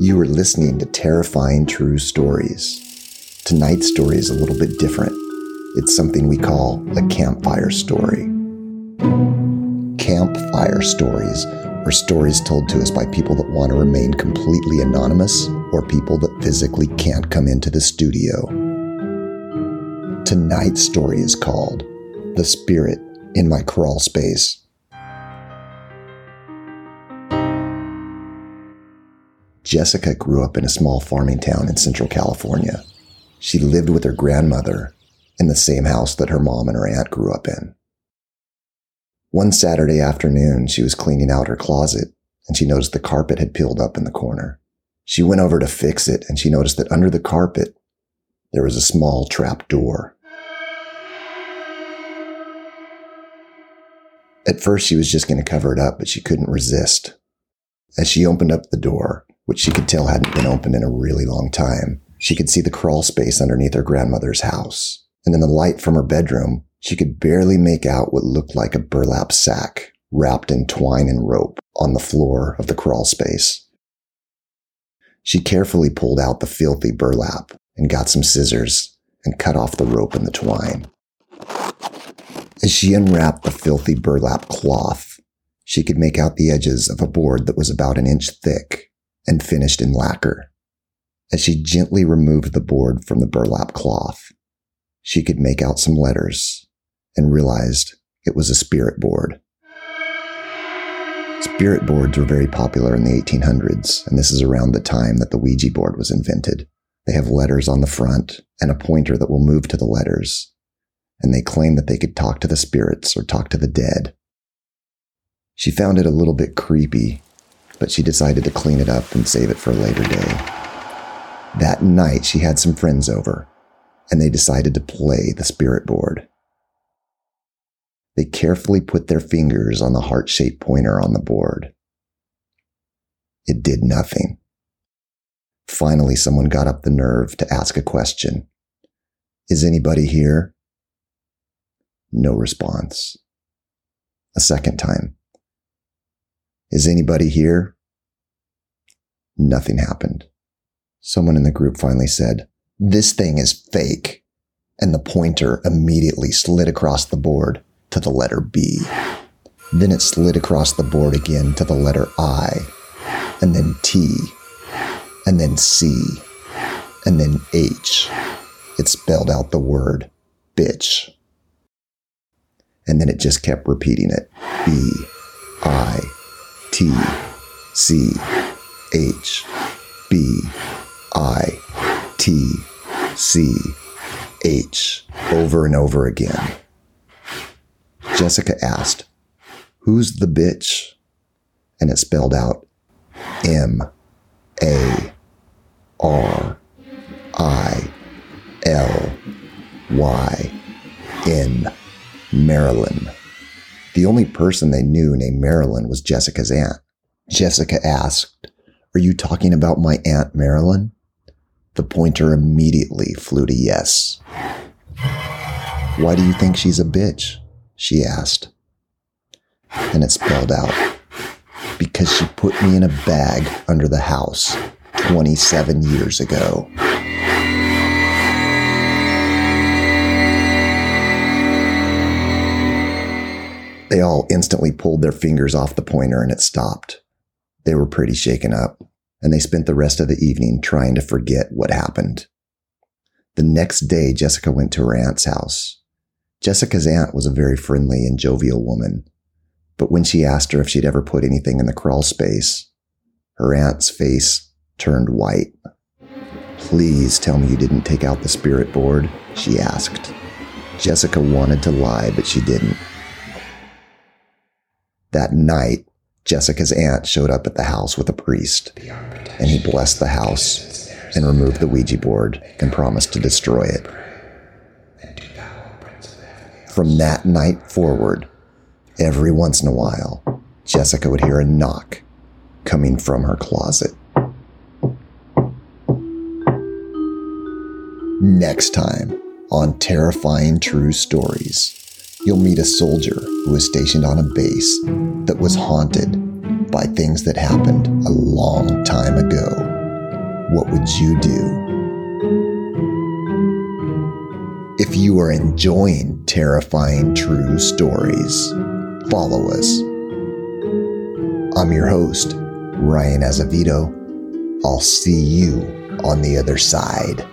You are listening to Terrifying True Stories. Tonight's story is a little bit different. It's something we call a campfire story. Campfire stories are stories told to us by people that want to remain completely anonymous or people that physically can't come into the studio. Tonight's story is called The Spirit in My Crawl Space. Jessica grew up in a small farming town in Central California. She lived with her grandmother in the same house that her mom and her aunt grew up in. One Saturday afternoon, she was cleaning out her closet and she noticed the carpet had peeled up in the corner. She went over to fix it and she noticed that under the carpet, there was a small trap door. At first, she was just going to cover it up, but she couldn't resist. As she opened up the door, which she could tell hadn't been opened in a really long time. She could see the crawl space underneath her grandmother's house. And in the light from her bedroom, she could barely make out what looked like a burlap sack wrapped in twine and rope on the floor of the crawl space. She carefully pulled out the filthy burlap and got some scissors and cut off the rope and the twine. As she unwrapped the filthy burlap cloth, she could make out the edges of a board that was about an inch thick and finished in lacquer. As she gently removed the board from the burlap cloth, she could make out some letters and realized it was a spirit board. Spirit boards were very popular in the 1800s, and this is around the time that the Ouija board was invented. They have letters on the front and a pointer that will move to the letters, and they claim that they could talk to the spirits or talk to the dead. She found it a little bit creepy but she decided to clean it up and save it for a later day. That night, she had some friends over, and they decided to play the spirit board. They carefully put their fingers on the heart shaped pointer on the board. It did nothing. Finally, someone got up the nerve to ask a question Is anybody here? No response. A second time. Is anybody here? Nothing happened. Someone in the group finally said, This thing is fake. And the pointer immediately slid across the board to the letter B. Then it slid across the board again to the letter I, and then T, and then C, and then H. It spelled out the word bitch. And then it just kept repeating it B, I, T C H B I T C H over and over again. Jessica asked, Who's the bitch? And it spelled out M A R I L Y N Marilyn. The only person they knew named Marilyn was Jessica's aunt. Jessica asked, Are you talking about my Aunt Marilyn? The pointer immediately flew to yes. Why do you think she's a bitch? She asked. And it spelled out, Because she put me in a bag under the house 27 years ago. They all instantly pulled their fingers off the pointer and it stopped. They were pretty shaken up, and they spent the rest of the evening trying to forget what happened. The next day, Jessica went to her aunt's house. Jessica's aunt was a very friendly and jovial woman, but when she asked her if she'd ever put anything in the crawl space, her aunt's face turned white. Please tell me you didn't take out the spirit board, she asked. Jessica wanted to lie, but she didn't. That night, Jessica's aunt showed up at the house with a priest, and he blessed the house and removed the Ouija board and promised to destroy it. From that night forward, every once in a while, Jessica would hear a knock coming from her closet. Next time on Terrifying True Stories you'll meet a soldier who was stationed on a base that was haunted by things that happened a long time ago. what would you do? If you are enjoying terrifying true stories, follow us. I'm your host, Ryan Azevedo. I'll see you on the other side.